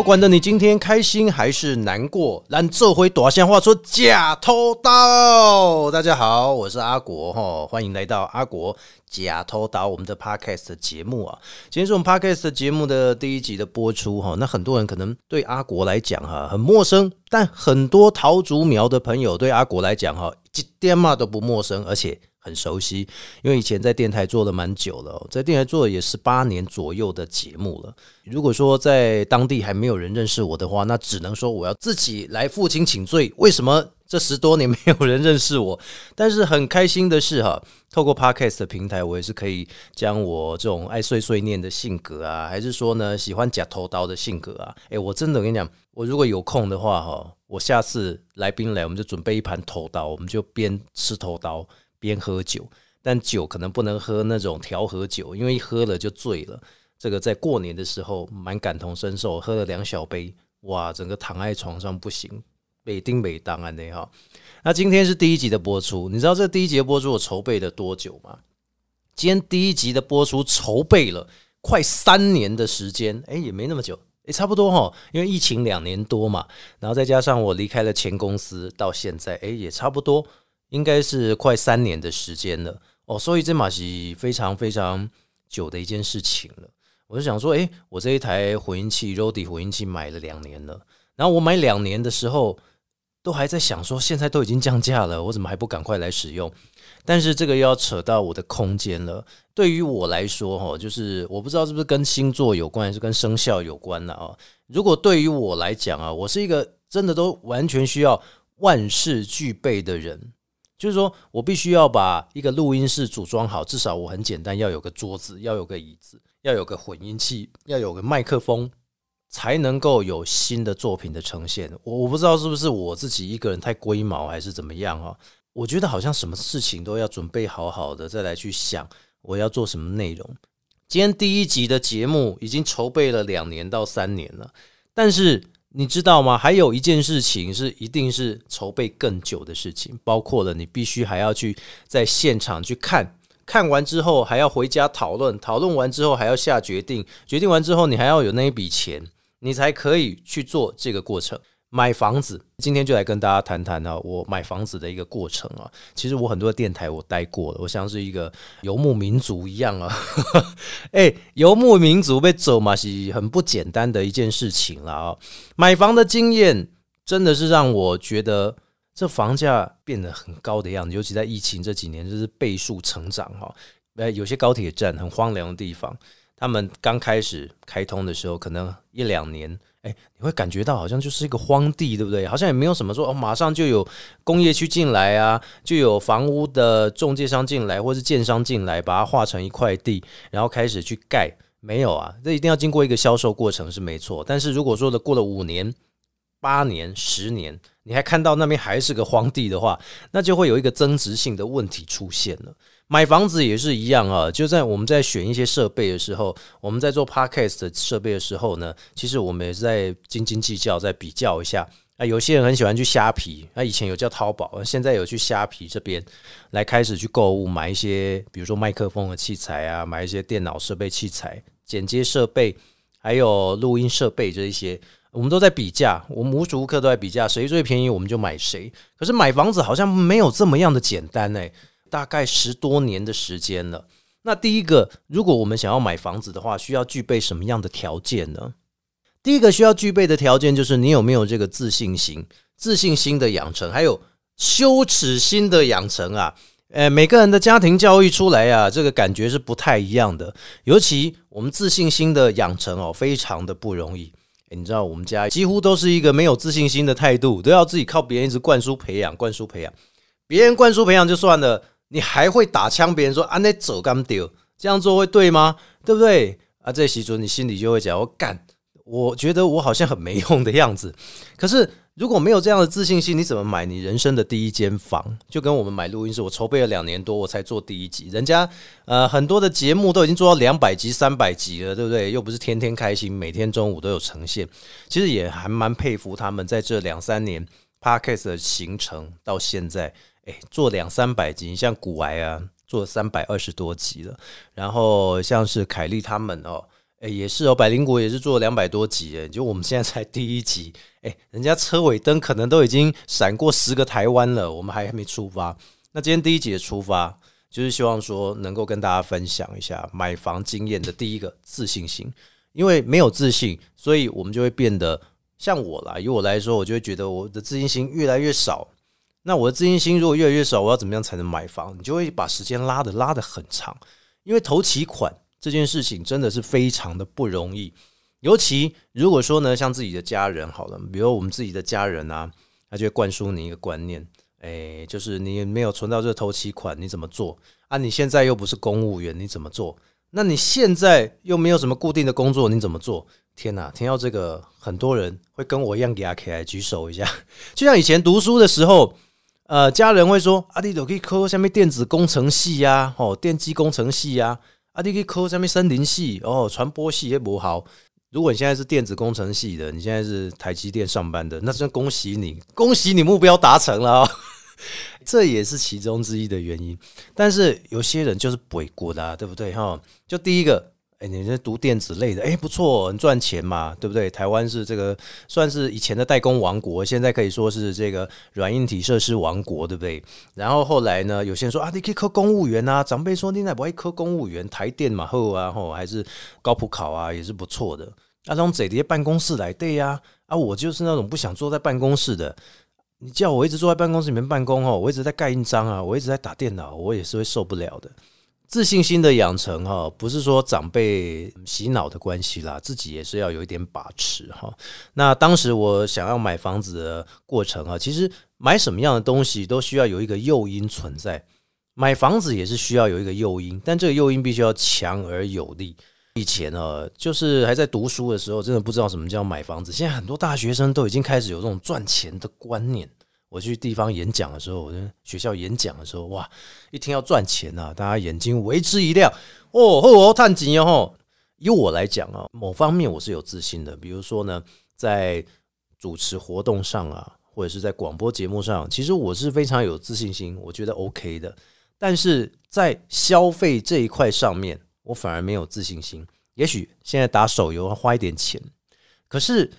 不管的你今天开心还是难过，让这回短线画出假偷刀。大家好，我是阿国哈，欢迎来到阿国假偷刀我们的 podcast 节目啊。今天是我们 podcast 节目的第一集的播出哈。那很多人可能对阿国来讲哈很陌生，但很多桃竹苗的朋友对阿国来讲哈一点嘛都不陌生，而且。很熟悉，因为以前在电台做了蛮久了，在电台做了也是八年左右的节目了。如果说在当地还没有人认识我的话，那只能说我要自己来负荆请罪。为什么这十多年没有人认识我？但是很开心的是哈，透过 Podcast 的平台，我也是可以将我这种爱碎碎念的性格啊，还是说呢喜欢假头刀的性格啊，诶，我真的跟你讲，我如果有空的话哈，我下次来宾来，我们就准备一盘头刀，我们就边吃头刀。边喝酒，但酒可能不能喝那种调和酒，因为一喝了就醉了。这个在过年的时候蛮感同身受，喝了两小杯，哇，整个躺在床上不行，北丁北当啊那哈。那今天是第一集的播出，你知道这第一集的播出我筹备了多久吗？今天第一集的播出筹备了快三年的时间，哎，也没那么久，哎，差不多哈，因为疫情两年多嘛，然后再加上我离开了前公司，到现在，哎，也差不多。应该是快三年的时间了哦，所以这马是非常非常久的一件事情了。我就想说，诶，我这一台混音器 Rody 混音器买了两年了，然后我买两年的时候都还在想说，现在都已经降价了，我怎么还不赶快来使用？但是这个又要扯到我的空间了。对于我来说，哈，就是我不知道是不是跟星座有关，还是跟生肖有关的啊？如果对于我来讲啊，我是一个真的都完全需要万事俱备的人。就是说我必须要把一个录音室组装好，至少我很简单，要有个桌子，要有个椅子，要有个混音器，要有个麦克风，才能够有新的作品的呈现。我我不知道是不是我自己一个人太龟毛，还是怎么样啊？我觉得好像什么事情都要准备好好的，再来去想我要做什么内容。今天第一集的节目已经筹备了两年到三年了，但是。你知道吗？还有一件事情是一定是筹备更久的事情，包括了你必须还要去在现场去看，看完之后还要回家讨论，讨论完之后还要下决定，决定完之后你还要有那一笔钱，你才可以去做这个过程。买房子，今天就来跟大家谈谈啊，我买房子的一个过程啊。其实我很多电台我待过了，我像是一个游牧民族一样啊。哎，游牧民族被走嘛，是很不简单的一件事情了啊。买房的经验真的是让我觉得这房价变得很高的样子，尤其在疫情这几年，就是倍数成长哈。哎，有些高铁站很荒凉的地方，他们刚开始开通的时候，可能一两年。哎，你会感觉到好像就是一个荒地，对不对？好像也没有什么说哦，马上就有工业区进来啊，就有房屋的中介商进来，或是建商进来，把它划成一块地，然后开始去盖。没有啊，这一定要经过一个销售过程是没错。但是如果说的过了五年、八年、十年，你还看到那边还是个荒地的话，那就会有一个增值性的问题出现了。买房子也是一样啊，就在我们在选一些设备的时候，我们在做 podcast 设备的时候呢，其实我们也是在斤斤计较，在比较一下。啊，有些人很喜欢去虾皮，那以前有叫淘宝，现在有去虾皮这边来开始去购物，买一些比如说麦克风的器材啊，买一些电脑设备器材、剪接设备，还有录音设备这一些，我们都在比价，我们无时无刻都在比价，谁最便宜我们就买谁。可是买房子好像没有这么样的简单哎。大概十多年的时间了。那第一个，如果我们想要买房子的话，需要具备什么样的条件呢？第一个需要具备的条件就是你有没有这个自信心，自信心的养成，还有羞耻心的养成啊。诶，每个人的家庭教育出来啊，这个感觉是不太一样的。尤其我们自信心的养成哦，非常的不容易。你知道，我们家几乎都是一个没有自信心的态度，都要自己靠别人一直灌输培养，灌输培养，别人灌输培养就算了。你还会打枪？别人说啊，那走干丢，这样做会对吗？对不对？啊，这时准你心里就会讲，我干，我觉得我好像很没用的样子。可是如果没有这样的自信心，你怎么买你人生的第一间房？就跟我们买录音室，我筹备了两年多，我才做第一集。人家呃很多的节目都已经做到两百集、三百集了，对不对？又不是天天开心，每天中午都有呈现。其实也还蛮佩服他们在这两三年 podcast 的形成到现在。哎，做两三百集，像古癌啊，做三百二十多集了。然后像是凯莉他们哦，哎，也是哦，百灵国也是做两百多集，哎，就我们现在才第一集，哎，人家车尾灯可能都已经闪过十个台湾了，我们还还没出发。那今天第一集的出发，就是希望说能够跟大家分享一下买房经验的第一个自信心，因为没有自信，所以我们就会变得像我啦。以我来说，我就会觉得我的自信心越来越少。那我的自信心如果越来越少，我要怎么样才能买房？你就会把时间拉的拉的很长，因为投期款这件事情真的是非常的不容易。尤其如果说呢，像自己的家人好了，比如我们自己的家人啊，他就会灌输你一个观念，哎，就是你没有存到这个投期款，你怎么做啊？你现在又不是公务员，你怎么做？那你现在又没有什么固定的工作，你怎么做？天哪，听到这个，很多人会跟我一样给阿 K 来举手一下，就像以前读书的时候。呃，家人会说：“阿弟都可以考下面电子工程系呀，哦，电机工程系呀，阿弟可以考下面森林系，哦，传播系也不好。如果你现在是电子工程系的，你现在是台积电上班的，那真恭喜你，恭喜你目标达成了，这也是其中之一的原因。但是有些人就是不会过的，对不对？哈，就第一个。”哎，你这读电子类的，哎，不错，很赚钱嘛，对不对？台湾是这个算是以前的代工王国，现在可以说是这个软硬体设施王国，对不对？然后后来呢，有些人说啊，你可以考公务员啊，长辈说你那不会考公务员，台电嘛后啊，后还是高普考啊，也是不错的。那种贼的办公室来对呀，啊，我就是那种不想坐在办公室的，你叫我一直坐在办公室里面办公哦，我一直在盖印章啊，我一直在打电脑，我也是会受不了的。自信心的养成，哈，不是说长辈洗脑的关系啦，自己也是要有一点把持，哈。那当时我想要买房子的过程啊，其实买什么样的东西都需要有一个诱因存在，买房子也是需要有一个诱因，但这个诱因必须要强而有力。以前呢，就是还在读书的时候，真的不知道什么叫买房子。现在很多大学生都已经开始有这种赚钱的观念。我去地方演讲的时候，我在学校演讲的时候，哇，一听要赚钱啊，大家眼睛为之一亮。哦，我探钱哦。以我来讲啊，某方面我是有自信的。比如说呢，在主持活动上啊，或者是在广播节目上，其实我是非常有自信心，我觉得 OK 的。但是在消费这一块上面，我反而没有自信心。也许现在打手游要花一点钱，可是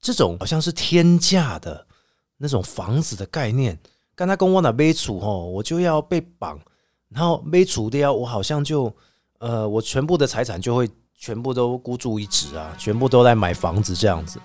这种好像是天价的。那种房子的概念，刚才跟我那背储吼，我就要被绑，然后背储掉，我好像就呃，我全部的财产就会全部都孤注一掷啊，全部都来买房子这样子。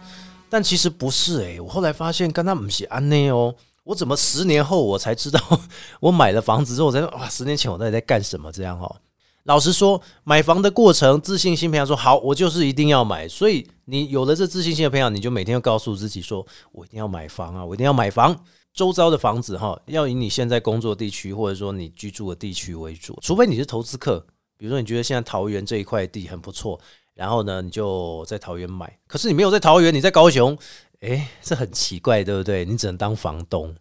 但其实不是诶，我后来发现，跟他不是安内哦，我怎么十年后我才知道，我买了房子之后，我才哇，十年前我到底在干什么？这样哈。老实说，买房的过程，自信心培养说好，我就是一定要买。所以你有了这自信心的培养，你就每天要告诉自己说，我一定要买房啊，我一定要买房。周遭的房子哈，要以你现在工作地区或者说你居住的地区为主，除非你是投资客。比如说你觉得现在桃园这一块地很不错，然后呢，你就在桃园买。可是你没有在桃园，你在高雄，诶，这很奇怪，对不对？你只能当房东。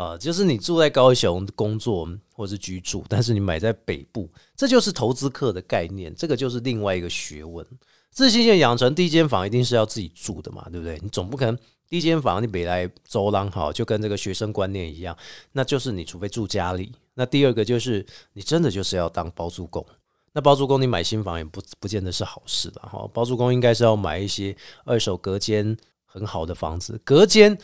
啊，就是你住在高雄工作或是居住，但是你买在北部，这就是投资客的概念，这个就是另外一个学问。自信心养成，第一间房一定是要自己住的嘛，对不对？你总不可能第一间房你北来走廊好，就跟这个学生观念一样，那就是你除非住家里。那第二个就是你真的就是要当包租公，那包租公你买新房也不不见得是好事的哈。包租公应该是要买一些二手隔间很好的房子，隔间。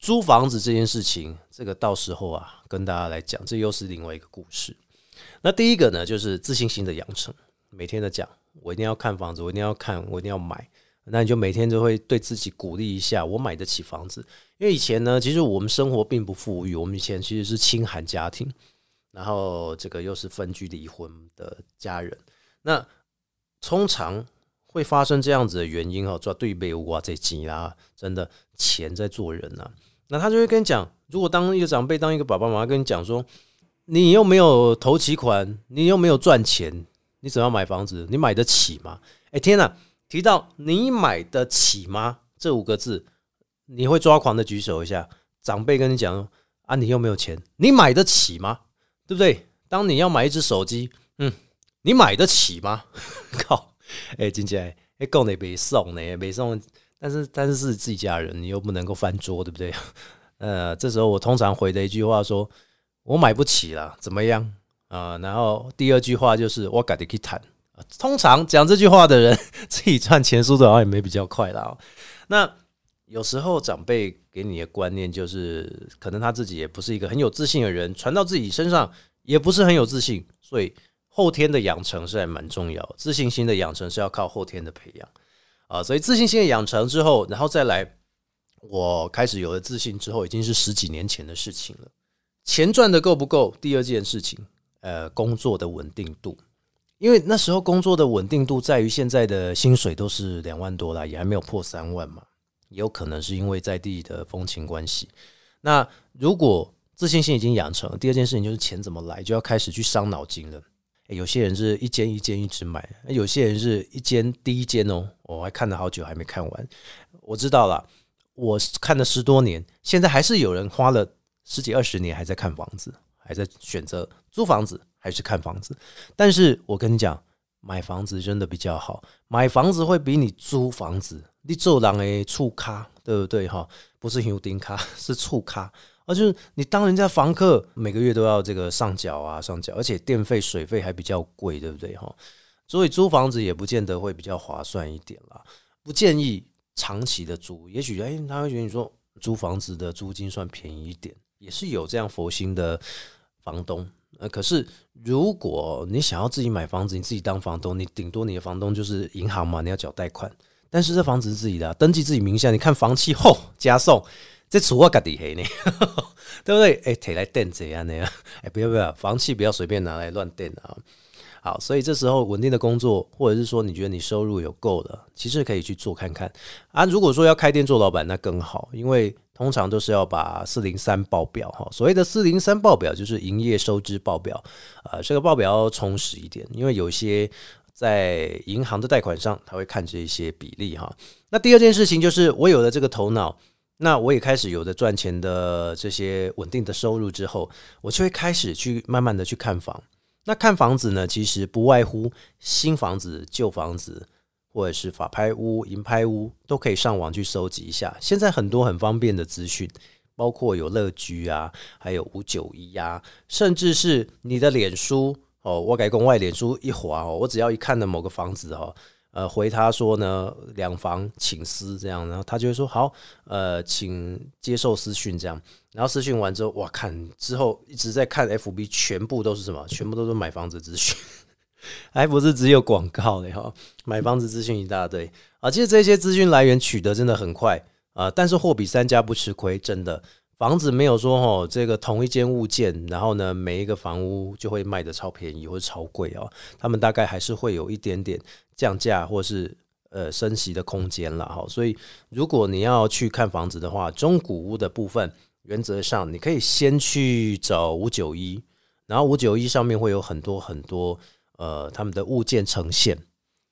租房子这件事情，这个到时候啊，跟大家来讲，这又是另外一个故事。那第一个呢，就是自信心的养成，每天的讲，我一定要看房子，我一定要看，我一定要买。那你就每天都会对自己鼓励一下，我买得起房子。因为以前呢，其实我们生活并不富裕，我们以前其实是清寒家庭，然后这个又是分居离婚的家人。那通常会发生这样子的原因哦，抓对背哇这急啦，真的钱在做人呐。那他就会跟你讲，如果当一个长辈，当一个爸爸妈妈跟你讲说，你又没有投期款，你又没有赚钱，你怎样买房子？你买得起吗？哎天哪！提到你买得起吗这五个字，你会抓狂的举手一下。长辈跟你讲啊，你又没有钱，你买得起吗？对不对？当你要买一只手机，嗯，你买得起吗？靠！哎，金姐，哎，够你别送呢，别送。但是，但是是自己家人，你又不能够翻桌，对不对？呃，这时候我通常回的一句话说：“我买不起了，怎么样？”啊，然后第二句话就是“我改的去谈通常讲这句话的人，自己赚钱速度好像也没比较快啦。那有时候长辈给你的观念就是，可能他自己也不是一个很有自信的人，传到自己身上也不是很有自信，所以后天的养成是还蛮重要。自信心的养成是要靠后天的培养啊。所以自信心的养成之后，然后再来，我开始有了自信之后，已经是十几年前的事情了。钱赚的够不够？第二件事情，呃，工作的稳定度。因为那时候工作的稳定度在于现在的薪水都是两万多啦，也还没有破三万嘛，也有可能是因为在地的风情关系。那如果自信心已经养成，第二件事情就是钱怎么来，就要开始去伤脑筋了。有些人是一间一间一直买，有些人是一间第一间哦，我还看了好久还没看完。我知道了，我看了十多年，现在还是有人花了十几二十年还在看房子，还在选择租房子。还是看房子，但是我跟你讲，买房子真的比较好。买房子会比你租房子，你做人诶促咖，对不对哈？不是油丁咖，是促咖，而就是你当人家房客，每个月都要这个上缴啊上缴，而且电费水费还比较贵，对不对哈？所以租房子也不见得会比较划算一点啦。不建议长期的租，也许哎他会觉得你说租房子的租金算便宜一点，也是有这样佛心的房东。呃，可是如果你想要自己买房子，你自己当房东，你顶多你的房东就是银行嘛，你要缴贷款。但是这房子是自己的，登记自己名下，你看房契后加送，这除我家底黑呢，对不对？哎，提来垫这样那样？哎，不要不要，房契不要随便拿来乱垫啊。好，所以这时候稳定的工作，或者是说你觉得你收入有够了，其实可以去做看看啊。如果说要开店做老板，那更好，因为。通常都是要把四零三报表哈，所谓的四零三报表就是营业收支报表，呃，这个报表要充实一点，因为有些在银行的贷款上，他会看这一些比例哈。那第二件事情就是我有了这个头脑，那我也开始有了赚钱的这些稳定的收入之后，我就会开始去慢慢的去看房。那看房子呢，其实不外乎新房子、旧房子。或者是法拍屋、银拍屋都可以上网去搜集一下。现在很多很方便的资讯，包括有乐居啊，还有五九一啊，甚至是你的脸书哦，我改公外脸书一滑哦，我只要一看的某个房子哦，呃，回他说呢两房请私这样，然后他就会说好，呃，请接受私讯这样，然后私讯完之后，哇，看之后一直在看 FB，全部都是什么？全部都是买房子资讯。还不是只有广告的哈，买房子资讯一大堆啊！其实这些资讯来源取得真的很快啊，但是货比三家不吃亏，真的房子没有说哈，这个同一间物件，然后呢每一个房屋就会卖的超便宜或者超贵哦，他们大概还是会有一点点降价或是呃升息的空间了哈。所以如果你要去看房子的话，中古屋的部分原则上你可以先去找五九一，然后五九一上面会有很多很多。呃，他们的物件呈现，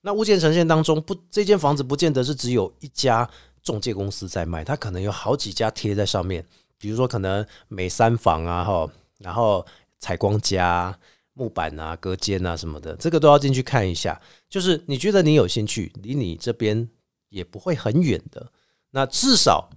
那物件呈现当中，不，这间房子不见得是只有一家中介公司在卖，它可能有好几家贴在上面。比如说，可能美三房啊，哈，然后采光家、木板啊、隔间啊什么的，这个都要进去看一下。就是你觉得你有兴趣，离你这边也不会很远的，那至少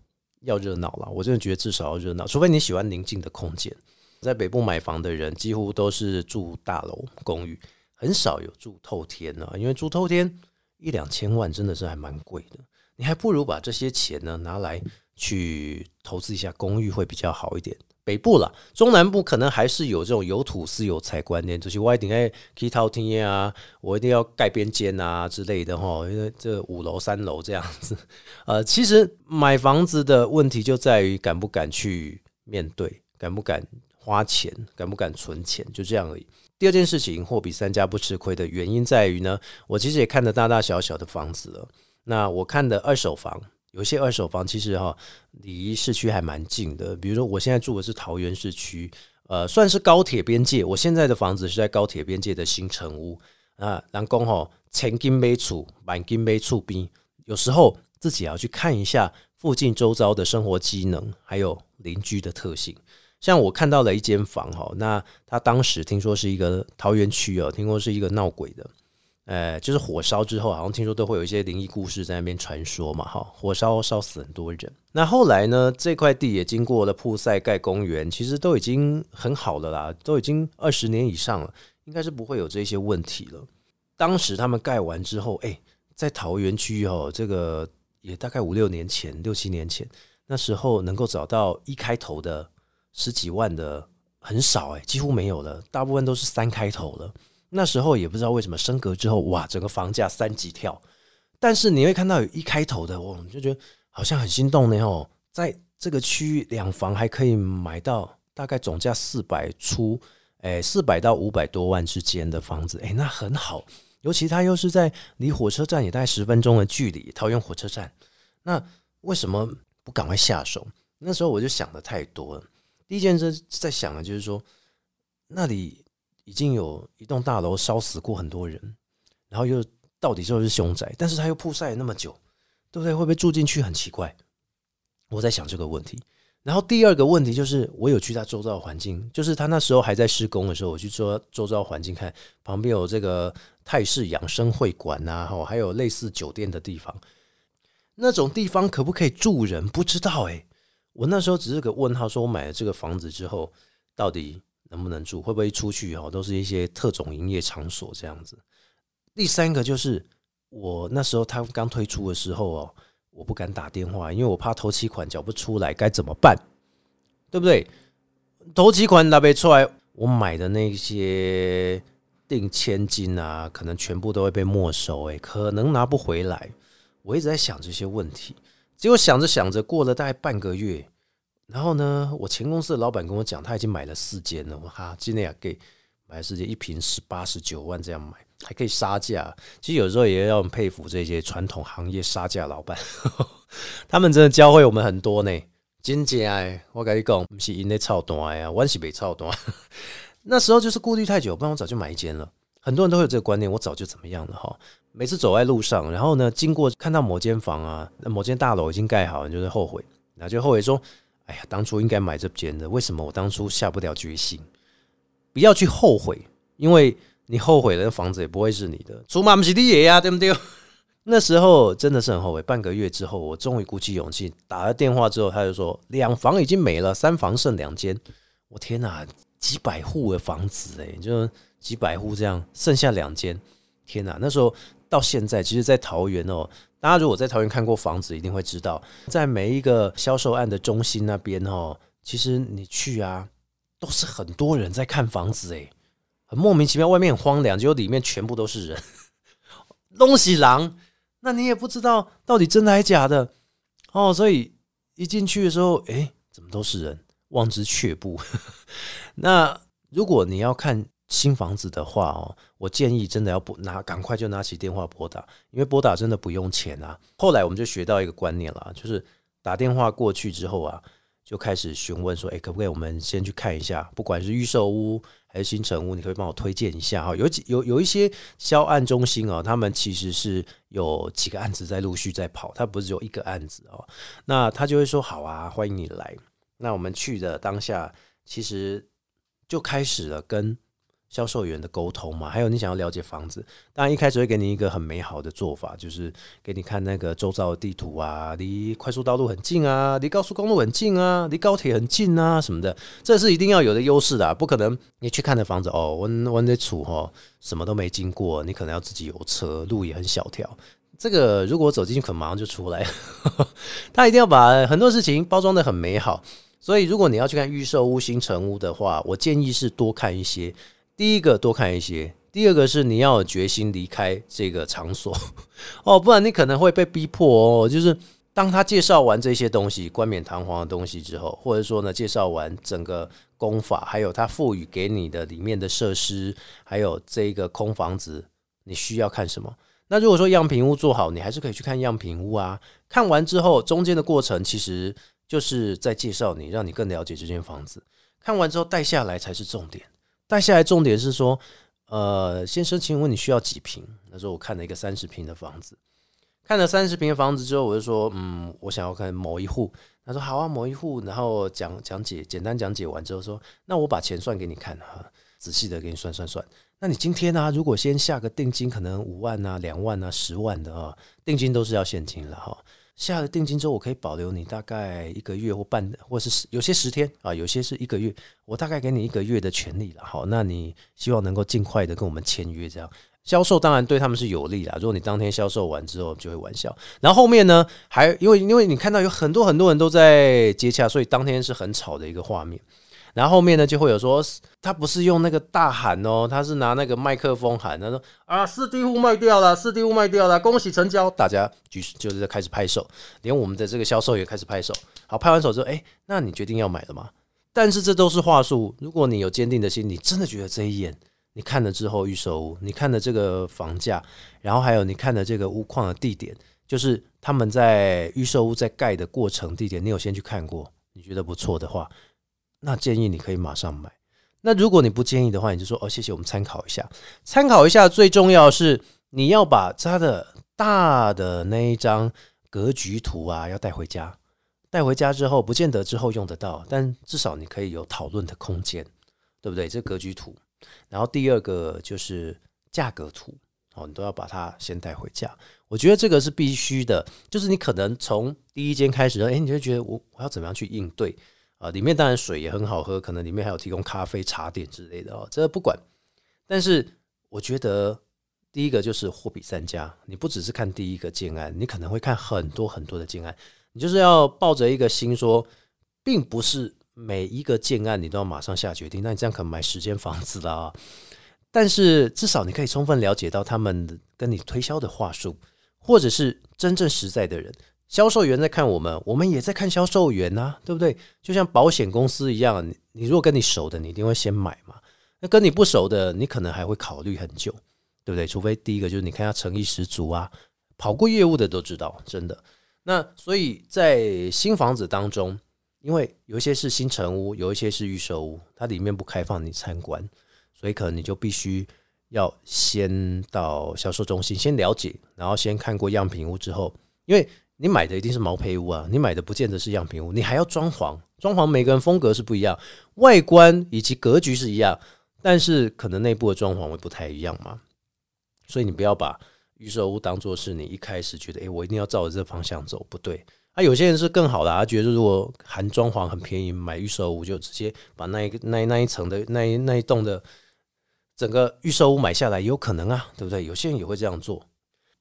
要热闹了。我真的觉得至少要热闹，除非你喜欢宁静的空间。在北部买房的人，几乎都是住大楼公寓。很少有住透天呢，因为住透天一两千万真的是还蛮贵的，你还不如把这些钱呢拿来去投资一下公寓会比较好一点。北部啦，中南部可能还是有这种有土私有财观念，就是我一定哎可以套天啊，我一定要盖边间啊之类的哈，因为这五楼三楼这样子。呃，其实买房子的问题就在于敢不敢去面对，敢不敢花钱，敢不敢存钱，就这样而已。第二件事情，货比三家不吃亏的原因在于呢，我其实也看的大大小小的房子了。那我看的二手房，有些二手房其实哈离市区还蛮近的。比如说，我现在住的是桃园市区，呃，算是高铁边界。我现在的房子是在高铁边界的新城屋啊。南宫哈，千金杯处，满金杯处边，有时候自己要去看一下附近周遭的生活机能，还有邻居的特性。像我看到了一间房哈，那他当时听说是一个桃园区哦，听说是一个闹鬼的，呃，就是火烧之后，好像听说都会有一些灵异故事在那边传说嘛，哈，火烧烧死很多人。那后来呢，这块地也经过了铺塞盖公园，其实都已经很好了啦，都已经二十年以上了，应该是不会有这些问题了。当时他们盖完之后，哎，在桃园区哦，这个也大概五六年前、六七年前，那时候能够找到一开头的十几万的很少，哎，几乎没有了，大部分都是三开头了。那时候也不知道为什么升格之后，哇，整个房价三级跳。但是你会看到有一开头的，我就觉得好像很心动呢哦，在这个区域两房还可以买到大概总价四百出，哎，四百到五百多万之间的房子，哎，那很好。尤其它又是在离火车站也大概十分钟的距离，桃园火车站。那为什么不赶快下手？那时候我就想的太多了。第一件事在想的就是说，那里。已经有一栋大楼烧死过很多人，然后又到底就是凶宅，但是他又曝晒那么久，对不对？会不会住进去很奇怪？我在想这个问题。然后第二个问题就是，我有去他周遭环境，就是他那时候还在施工的时候，我去周周遭环境看，旁边有这个泰式养生会馆呐，哈，还有类似酒店的地方，那种地方可不可以住人？不知道哎。我那时候只是个问号，说我买了这个房子之后，到底？能不能住？会不会出去？哦，都是一些特种营业场所这样子。第三个就是我那时候他刚推出的时候哦，我不敢打电话，因为我怕头期款缴不出来，该怎么办？对不对？头期款拿不出来，我买的那些定千金啊，可能全部都会被没收，诶，可能拿不回来。我一直在想这些问题，结果想着想着，过了大概半个月。然后呢，我前公司的老板跟我讲，他已经买了四间了。我哈，今天也给买了四间，一平十八十九万这样买，还可以杀价。其实有时候也要佩服这些传统行业杀价老板，他们真的教会我们很多呢。真正哎，我跟你讲，不是因为超短呀，我是被超短。那时候就是顾虑太久，不然我早就买一间了。很多人都会有这个观念，我早就怎么样了哈。每次走在路上，然后呢，经过看到某间房啊，某间大楼已经盖好，你就会后悔，然后就后悔说。哎呀，当初应该买这间的，为什么我当初下不了决心？不要去后悔，因为你后悔了，房子也不会是你的。出马不是你爷呀，对不对？那时候真的是很后悔。半个月之后，我终于鼓起勇气打了电话之后，他就说两房已经没了，三房剩两间。我天哪，几百户的房子哎，就几百户这样，剩下两间。天哪，那时候到现在，其实，在桃园哦。大家如果在桃园看过房子，一定会知道，在每一个销售案的中心那边哦，其实你去啊，都是很多人在看房子，诶，很莫名其妙，外面很荒凉，结果里面全部都是人，东西狼，那你也不知道到底真的还是假的哦，所以一进去的时候，诶，怎么都是人，望之却步。那如果你要看。新房子的话哦，我建议真的要拨拿，赶快就拿起电话拨打，因为拨打真的不用钱啊。后来我们就学到一个观念了，就是打电话过去之后啊，就开始询问说，哎，可不可以我们先去看一下，不管是预售屋还是新城屋，你可以帮我推荐一下哈。有几有有一些销案中心啊，他们其实是有几个案子在陆续在跑，他不是只有一个案子哦。那他就会说好啊，欢迎你来。那我们去的当下，其实就开始了跟。销售员的沟通嘛，还有你想要了解房子，当然一开始会给你一个很美好的做法，就是给你看那个周遭的地图啊，离快速道路很近啊，离高速公路很近啊，离高铁很近啊什么的，这是一定要有的优势的，不可能你去看的房子哦，我我那处哈什么都没经过，你可能要自己有车，路也很小条，这个如果走进去可能马上就出来，他一定要把很多事情包装的很美好，所以如果你要去看预售屋、新城屋的话，我建议是多看一些。第一个多看一些，第二个是你要有决心离开这个场所 哦，不然你可能会被逼迫哦。就是当他介绍完这些东西冠冕堂皇的东西之后，或者说呢，介绍完整个功法，还有他赋予给你的里面的设施，还有这个空房子，你需要看什么？那如果说样品屋做好，你还是可以去看样品屋啊。看完之后，中间的过程其实就是在介绍你，让你更了解这间房子。看完之后带下来才是重点。带下来重点是说，呃，先生，请问你需要几平？他说我看了一个三十平的房子，看了三十平的房子之后，我就说，嗯，我想要看某一户。他说好啊，某一户。然后讲讲解，简单讲解完之后说，那我把钱算给你看哈，仔细的给你算算算。那你今天呢？如果先下个定金，可能五万啊、两万啊、十万的啊，定金都是要现金了哈。下了定金之后，我可以保留你大概一个月或半，或是有些十天啊，有些是一个月。我大概给你一个月的权利了，好，那你希望能够尽快的跟我们签约，这样。销售当然对他们是有利啦。如果你当天销售完之后就会玩笑，然后后面呢，还因为因为你看到有很多很多人都在接洽，所以当天是很吵的一个画面。然后后面呢，就会有说他不是用那个大喊哦，他是拿那个麦克风喊，他说啊，四 D 户卖掉了，四 D 户卖掉了，恭喜成交，大家举就是在开始拍手，连我们的这个销售也开始拍手。好，拍完手之后，哎，那你决定要买了吗？但是这都是话术。如果你有坚定的心，你真的觉得这一眼，你看了之后预售屋，你看了这个房价，然后还有你看的这个屋况的地点，就是他们在预售屋在盖的过程地点，你有先去看过，你觉得不错的话。那建议你可以马上买。那如果你不建议的话，你就说哦，谢谢，我们参考一下。参考一下，最重要是你要把它的大的那一张格局图啊，要带回家。带回家之后，不见得之后用得到，但至少你可以有讨论的空间，对不对？这格局图。然后第二个就是价格图，哦，你都要把它先带回家。我觉得这个是必须的，就是你可能从第一间开始，哎，你就觉得我我要怎么样去应对？啊，里面当然水也很好喝，可能里面还有提供咖啡、茶点之类的哦，这不管。但是我觉得第一个就是货比三家，你不只是看第一个建案，你可能会看很多很多的建案，你就是要抱着一个心说，并不是每一个建案你都要马上下决定，那你这样可能买十间房子啦。但是至少你可以充分了解到他们跟你推销的话术，或者是真正实在的人。销售员在看我们，我们也在看销售员呐，对不对？就像保险公司一样，你你如果跟你熟的，你一定会先买嘛。那跟你不熟的，你可能还会考虑很久，对不对？除非第一个就是你看他诚意十足啊，跑过业务的都知道，真的。那所以在新房子当中，因为有一些是新城屋，有一些是预售屋，它里面不开放你参观，所以可能你就必须要先到销售中心先了解，然后先看过样品屋之后，因为。你买的一定是毛坯屋啊，你买的不见得是样品屋，你还要装潢，装潢每个人风格是不一样，外观以及格局是一样，但是可能内部的装潢会不太一样嘛，所以你不要把预售屋当做是你一开始觉得，诶，我一定要照着这方向走，不对。啊，有些人是更好的，他觉得如果含装潢很便宜，买预售屋就直接把那一个那那一层的那一那一栋的整个预售屋买下来，有可能啊，对不对？有些人也会这样做。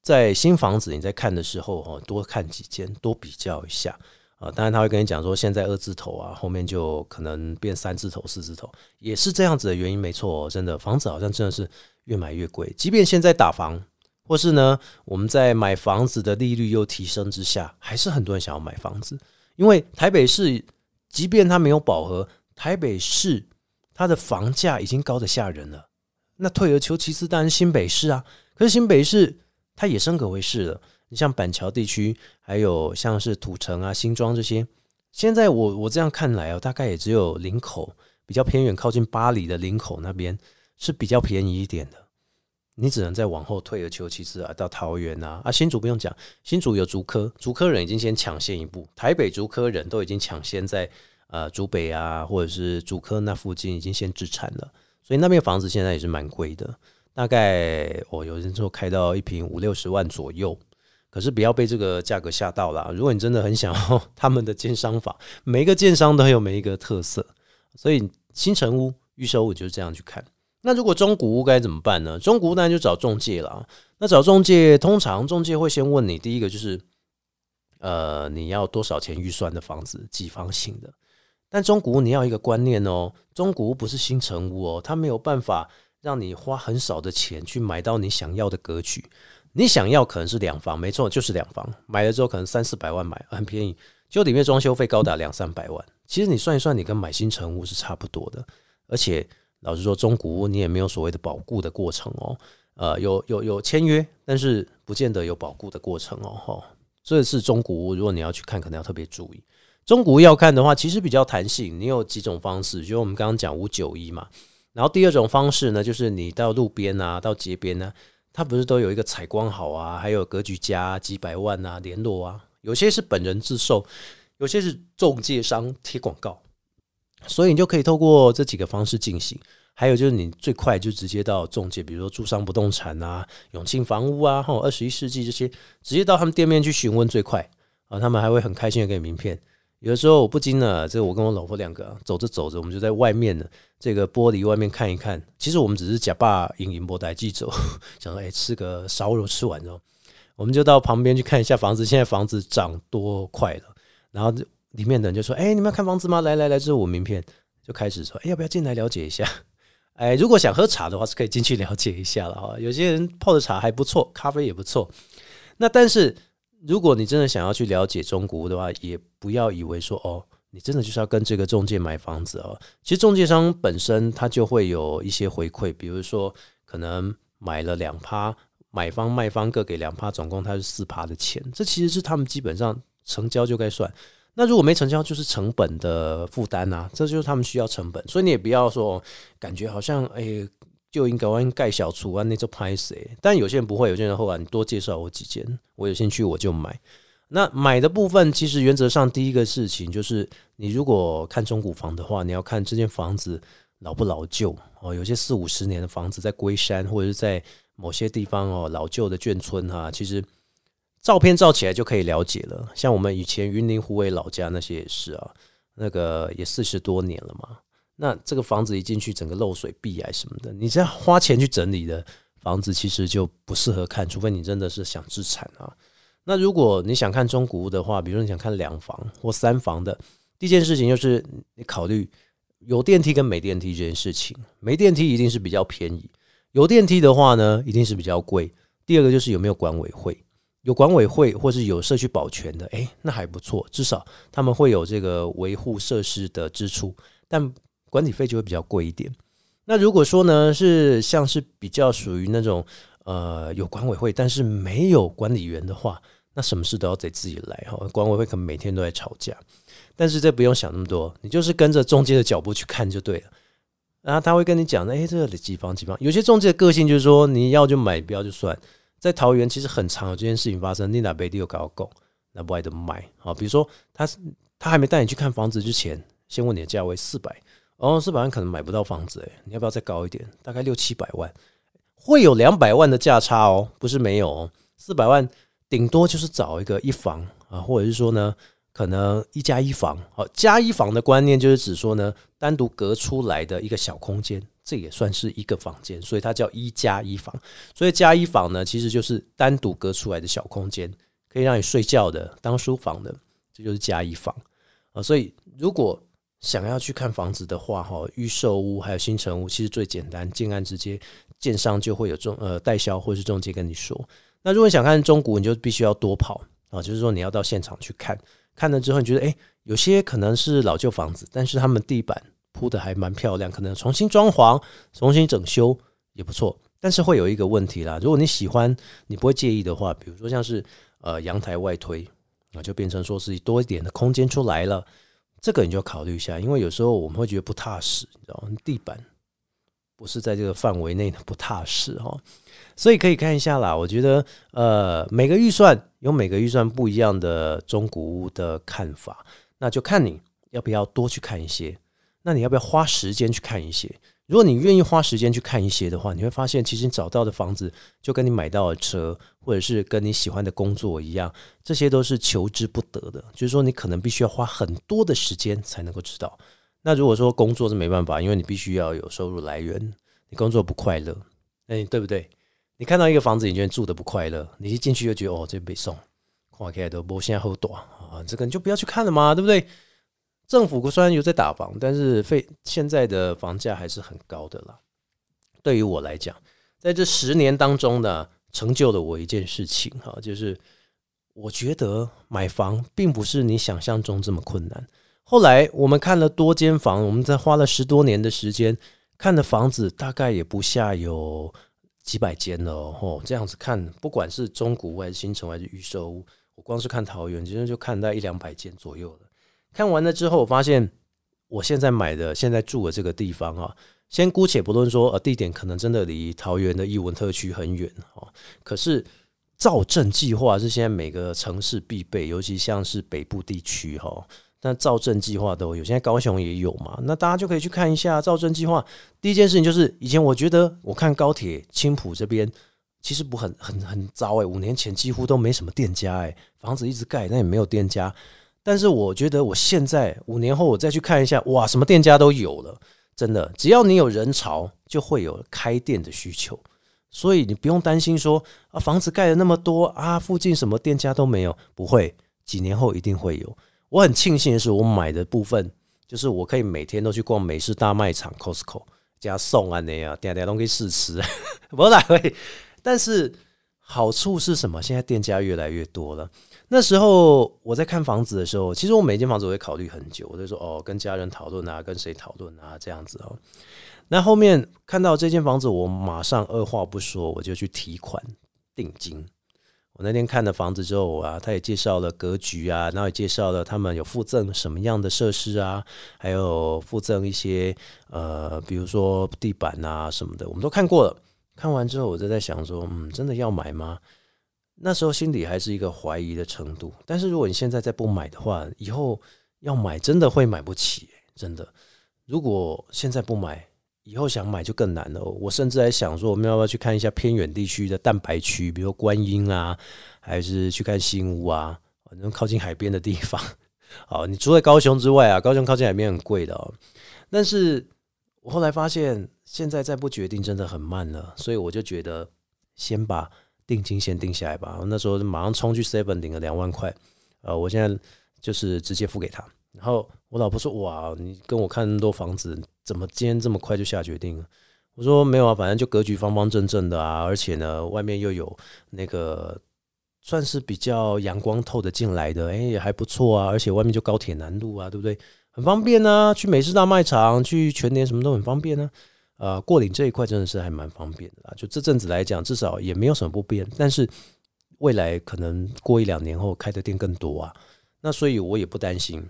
在新房子你在看的时候，哈，多看几间，多比较一下啊。当然他会跟你讲说，现在二字头啊，后面就可能变三字头、四字头，也是这样子的原因，没错。真的，房子好像真的是越买越贵。即便现在打房，或是呢，我们在买房子的利率又提升之下，还是很多人想要买房子。因为台北市，即便它没有饱和，台北市它的房价已经高的吓人了。那退而求其次，当然新北市啊。可是新北市。它也升格为市了。你像板桥地区，还有像是土城啊、新庄这些，现在我我这样看来哦，大概也只有林口比较偏远、靠近巴黎的林口那边是比较便宜一点的。你只能再往后退而求其次啊，到桃园啊啊，新竹不用讲，新竹有竹科，竹科人已经先抢先一步，台北竹科人都已经抢先在呃竹北啊，或者是竹科那附近已经先置产了，所以那边房子现在也是蛮贵的。大概我有人说开到一瓶五六十万左右，可是不要被这个价格吓到了。如果你真的很想要他们的建商法，每一个建商都有每一个特色，所以新城屋预售屋就是这样去看。那如果中古屋该怎么办呢？中古屋当然就找中介了。那找中介，通常中介会先问你，第一个就是，呃，你要多少钱预算的房子，几房型的。但中古屋你要一个观念哦，中古屋不是新城屋哦，它没有办法。让你花很少的钱去买到你想要的格局，你想要可能是两房，没错，就是两房。买了之后可能三四百万买，很便宜，就里面装修费高达两三百万。其实你算一算，你跟买新成屋是差不多的。而且老实说，中古屋你也没有所谓的保固的过程哦。呃，有有有签约，但是不见得有保固的过程哦。哈，这是中古屋，如果你要去看，可能要特别注意。中古屋要看的话，其实比较弹性，你有几种方式，就我们刚刚讲五九一嘛。然后第二种方式呢，就是你到路边啊，到街边呢，它不是都有一个采光好啊，还有格局加几百万啊，联络啊，有些是本人自售，有些是中介商贴广告，所以你就可以透过这几个方式进行。还有就是你最快就直接到中介，比如说住商不动产啊、永庆房屋啊，或二十一世纪这些，直接到他们店面去询问最快啊，他们还会很开心的给你名片。有的时候我不禁呢，这我跟我老婆两个走着走着，我们就在外面呢这个玻璃外面看一看。其实我们只是假扮影影波台记者，想说哎吃个烧肉，吃完之后，我们就到旁边去看一下房子。现在房子涨多快了？然后里面的人就说：“哎，你们要看房子吗？来来来，这是我名片。”就开始说：“哎，要不要进来了解一下？” 哎，如果想喝茶的话，是可以进去了解一下了哈。有些人泡的茶还不错，咖啡也不错。那但是。如果你真的想要去了解中古屋的话，也不要以为说哦，你真的就是要跟这个中介买房子哦。其实中介商本身他就会有一些回馈，比如说可能买了两趴，买方卖方各给两趴，总共他是四趴的钱。这其实是他们基本上成交就该算。那如果没成交，就是成本的负担啊，这就是他们需要成本。所以你也不要说感觉好像哎。就应该玩盖小厨啊，那就拍谁？但有些人不会，有些人后来你多介绍我几间，我有兴趣我就买。那买的部分，其实原则上第一个事情就是，你如果看中古房的话，你要看这间房子老不老旧哦。有些四五十年的房子在龟山或者是在某些地方哦，老旧的眷村哈，其实照片照起来就可以了解了。像我们以前云林湖尾老家那些也是啊，那个也四十多年了嘛。那这个房子一进去，整个漏水、壁癌什么的，你这样花钱去整理的房子，其实就不适合看，除非你真的是想自产啊。那如果你想看中古屋的话，比如说你想看两房或三房的，第一件事情就是你考虑有电梯跟没电梯这件事情。没电梯一定是比较便宜，有电梯的话呢，一定是比较贵。第二个就是有没有管委会，有管委会或是有社区保全的，诶，那还不错，至少他们会有这个维护设施的支出，但。管理费就会比较贵一点。那如果说呢，是像是比较属于那种呃有管委会，但是没有管理员的话，那什么事都要得自己来哈。管委会可能每天都在吵架，但是这不用想那么多，你就是跟着中介的脚步去看就对了。然后他会跟你讲，哎，这里几房几房。有些中介的个性就是说，你要就买，不要就算。在桃园其实很长有这件事情发生，你哪贝蒂有搞够，那不爱的买好。比如说他他还没带你去看房子之前，先问你的价位四百。哦，四百万可能买不到房子，诶，你要不要再高一点？大概六七百万，会有两百万的价差哦，不是没有哦。四百万顶多就是找一个一房啊，或者是说呢，可能一加一房。好，加一房的观念就是指说呢，单独隔出来的一个小空间，这也算是一个房间，所以它叫一加一房。所以加一房呢，其实就是单独隔出来的小空间，可以让你睡觉的，当书房的，这就是加一房啊。所以如果想要去看房子的话，哈，预售屋还有新城屋，其实最简单，建案直接建商就会有中呃代销或是中介跟你说。那如果想看中古，你就必须要多跑啊，就是说你要到现场去看，看了之后你觉得，哎，有些可能是老旧房子，但是他们地板铺的还蛮漂亮，可能重新装潢、重新整修也不错。但是会有一个问题啦，如果你喜欢，你不会介意的话，比如说像是呃阳台外推，那就变成说是多一点的空间出来了。这个你就要考虑一下，因为有时候我们会觉得不踏实，你知道吗？地板不是在这个范围内的不踏实哈，所以可以看一下啦。我觉得呃，每个预算有每个预算不一样的中古屋的看法，那就看你要不要多去看一些，那你要不要花时间去看一些？如果你愿意花时间去看一些的话，你会发现，其实你找到的房子就跟你买到的车，或者是跟你喜欢的工作一样，这些都是求之不得的。就是说，你可能必须要花很多的时间才能够知道。那如果说工作是没办法，因为你必须要有收入来源，你工作不快乐，哎，对不对？你看到一个房子，你觉得住的不快乐，你一进去就觉得哦，这被送，跨开都不现在好短啊，这个你就不要去看了嘛，对不对？政府虽然有在打房，但是费现在的房价还是很高的啦。对于我来讲，在这十年当中呢，成就了我一件事情哈，就是我觉得买房并不是你想象中这么困难。后来我们看了多间房，我们在花了十多年的时间看的房子，大概也不下有几百间了哦。这样子看，不管是中古还是新城还是预售屋，我光是看桃园，其实就看到一两百间左右了。看完了之后，我发现我现在买的、现在住的这个地方啊，先姑且不论说呃地点可能真的离桃园的艺文特区很远哦，可是造镇计划是现在每个城市必备，尤其像是北部地区哈，那造镇计划都有，现在高雄也有嘛，那大家就可以去看一下造镇计划。第一件事情就是，以前我觉得我看高铁青浦这边其实不很很很糟诶，五年前几乎都没什么店家诶，房子一直盖，但也没有店家。但是我觉得我现在五年后我再去看一下，哇，什么店家都有了，真的，只要你有人潮，就会有开店的需求，所以你不用担心说啊，房子盖了那么多啊，附近什么店家都没有，不会，几年后一定会有。我很庆幸的是，我买的部分就是我可以每天都去逛美式大卖场 Costco 加送啊那样，点点都可以试吃，不来会。但是好处是什么？现在店家越来越多了。那时候我在看房子的时候，其实我每间房子我会考虑很久，我就说哦，跟家人讨论啊，跟谁讨论啊，这样子哦。那后面看到这间房子，我马上二话不说，我就去提款定金。我那天看了房子之后啊，他也介绍了格局啊，然后也介绍了他们有附赠什么样的设施啊，还有附赠一些呃，比如说地板啊什么的，我们都看过了。看完之后，我就在想说，嗯，真的要买吗？那时候心里还是一个怀疑的程度，但是如果你现在再不买的话，以后要买真的会买不起，真的。如果现在不买，以后想买就更难了。我甚至还想说，我们要不要去看一下偏远地区的蛋白区，比如观音啊，还是去看新屋啊，反正靠近海边的地方。好，你除了高雄之外啊，高雄靠近海边很贵的哦。但是我后来发现，现在再不决定真的很慢了，所以我就觉得先把。定金先定下来吧，那时候马上冲去 Seven 领了两万块，呃，我现在就是直接付给他。然后我老婆说：“哇，你跟我看那么多房子，怎么今天这么快就下决定了？”我说：“没有啊，反正就格局方方正正的啊，而且呢，外面又有那个算是比较阳光透的进来的，哎，也还不错啊。而且外面就高铁南路啊，对不对？很方便啊，去美式大卖场、去全年什么都很方便呢。”呃，过岭这一块真的是还蛮方便的啊。就这阵子来讲，至少也没有什么不便。但是未来可能过一两年后开的店更多啊，那所以我也不担心，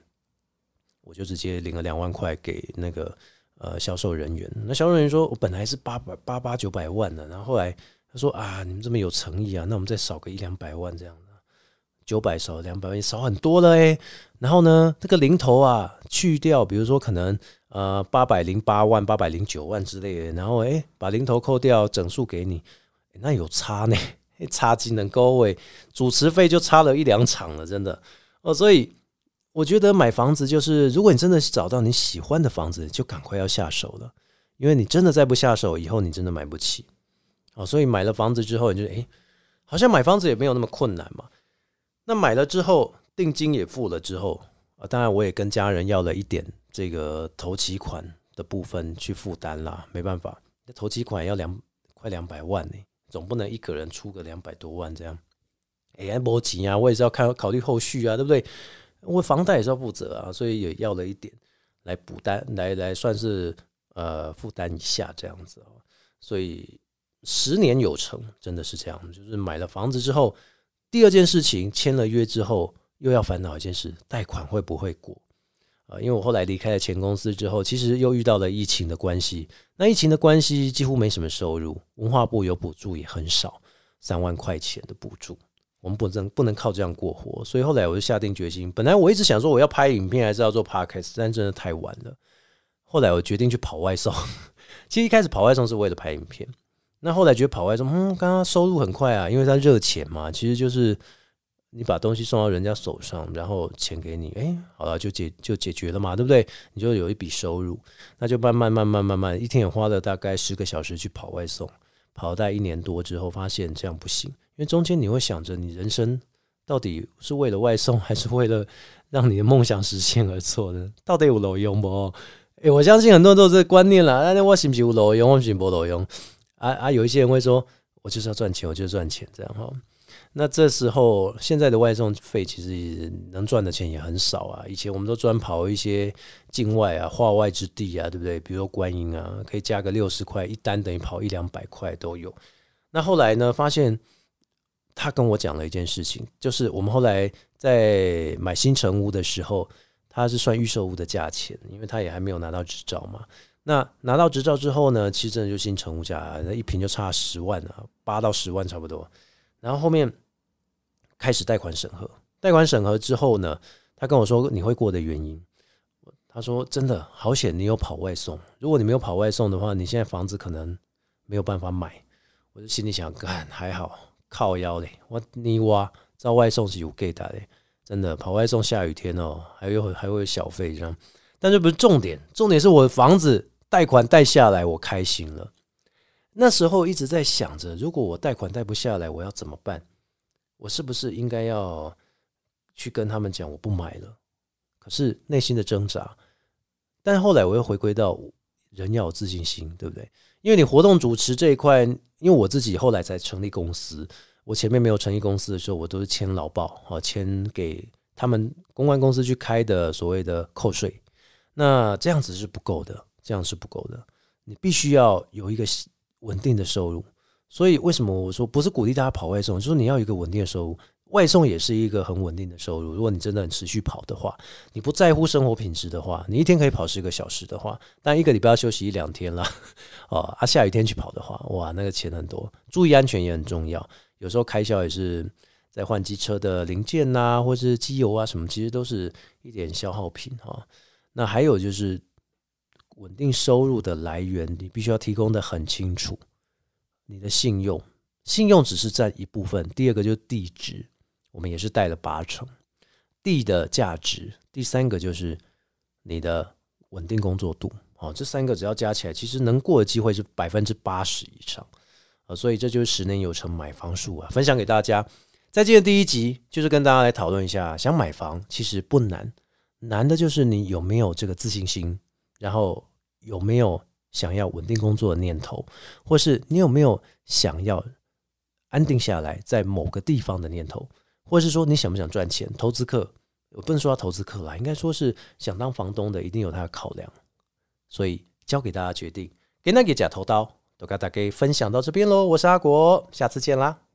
我就直接领了两万块给那个呃销售人员。那销售人员说我本来是八百八八九百万的，然后后来他说啊，你们这么有诚意啊，那我们再少个一两百万这样的，九百少两百万少很多了哎。然后呢，这个零头啊去掉，比如说可能。呃，八百零八万、八百零九万之类的，然后哎，把零头扣掉，整数给你，那有差呢，差劲能够位，主持费就差了一两场了，真的哦。所以我觉得买房子就是，如果你真的找到你喜欢的房子，就赶快要下手了，因为你真的再不下手，以后你真的买不起哦。所以买了房子之后，你就哎，好像买房子也没有那么困难嘛。那买了之后，定金也付了之后啊，当然我也跟家人要了一点。这个头期款的部分去负担啦，没办法，头期款要两快两百万呢，总不能一个人出个两百多万这样。哎，波及啊，我也是要看考虑后续啊，对不对？我房贷也是要负责啊，所以也要了一点来补单，来来算是呃负担一下这样子哦。所以十年有成，真的是这样。就是买了房子之后，第二件事情签了约之后，又要烦恼一件事：贷款会不会过？啊，因为我后来离开了前公司之后，其实又遇到了疫情的关系。那疫情的关系，几乎没什么收入。文化部有补助也很少，三万块钱的补助，我们不能不能靠这样过活。所以后来我就下定决心。本来我一直想说我要拍影片，还是要做 podcast，但真的太晚了。后来我决定去跑外送。其实一开始跑外送是为了拍影片，那后来觉得跑外送，嗯，刚刚收入很快啊，因为它热钱嘛，其实就是。你把东西送到人家手上，然后钱给你，哎，好了，就解就解决了嘛，对不对？你就有一笔收入，那就慢慢慢慢慢慢，一天也花了大概十个小时去跑外送，跑大概一年多之后，发现这样不行，因为中间你会想着，你人生到底是为了外送，还是为了让你的梦想实现而做的？到底有路用不？哎，我相信很多人都是这观念啦。那我是不是有路用？我是不路用？啊啊，有一些人会说，我就是要赚钱，我就是赚钱，这样哈。那这时候，现在的外送费其实能赚的钱也很少啊。以前我们都专跑一些境外啊、化外之地啊，对不对？比如说观音啊，可以加个六十块一单，等于跑一两百块都有。那后来呢，发现他跟我讲了一件事情，就是我们后来在买新城屋的时候，他是算预售屋的价钱，因为他也还没有拿到执照嘛。那拿到执照之后呢，其实真的就新城屋价，那一平就差十万啊，八到十万差不多。然后后面开始贷款审核，贷款审核之后呢，他跟我说你会过的原因，他说真的好险，你有跑外送。如果你没有跑外送的话，你现在房子可能没有办法买。我就心里想，干还好靠腰嘞，我你挖招外送是有给的，真的跑外送下雨天哦，还有还会有小费这样，但这不是重点，重点是我的房子贷款贷下来，我开心了。那时候一直在想着，如果我贷款贷不下来，我要怎么办？我是不是应该要去跟他们讲我不买了？可是内心的挣扎，但后来我又回归到人要有自信心，对不对？因为你活动主持这一块，因为我自己后来才成立公司。我前面没有成立公司的时候，我都是签劳保，啊，签给他们公关公司去开的所谓的扣税。那这样子是不够的，这样是不够的。你必须要有一个稳定的收入。所以为什么我说不是鼓励大家跑外送，就是你要有一个稳定的收入。外送也是一个很稳定的收入。如果你真的很持续跑的话，你不在乎生活品质的话，你一天可以跑十个小时的话，但一个礼拜要休息一两天了，哦，啊，下雨天去跑的话，哇，那个钱很多。注意安全也很重要。有时候开销也是在换机车的零件呐，或是机油啊什么，其实都是一点消耗品哈。那还有就是稳定收入的来源，你必须要提供的很清楚。你的信用，信用只是占一部分。第二个就是地址，我们也是带了八成地的价值。第三个就是你的稳定工作度。哦，这三个只要加起来，其实能过的机会是百分之八十以上。所以这就是十年有成买房术啊！分享给大家，在今天第一集就是跟大家来讨论一下，想买房其实不难，难的就是你有没有这个自信心，然后有没有想要稳定工作的念头，或是你有没有想要安定下来在某个地方的念头，或是说你想不想赚钱？投资客我不能说他投资客啦，应该说是想当房东的，一定有他的考量。所以交给大家决定，给那个假头刀。都跟大家分享到这边喽，我是阿国，下次见啦。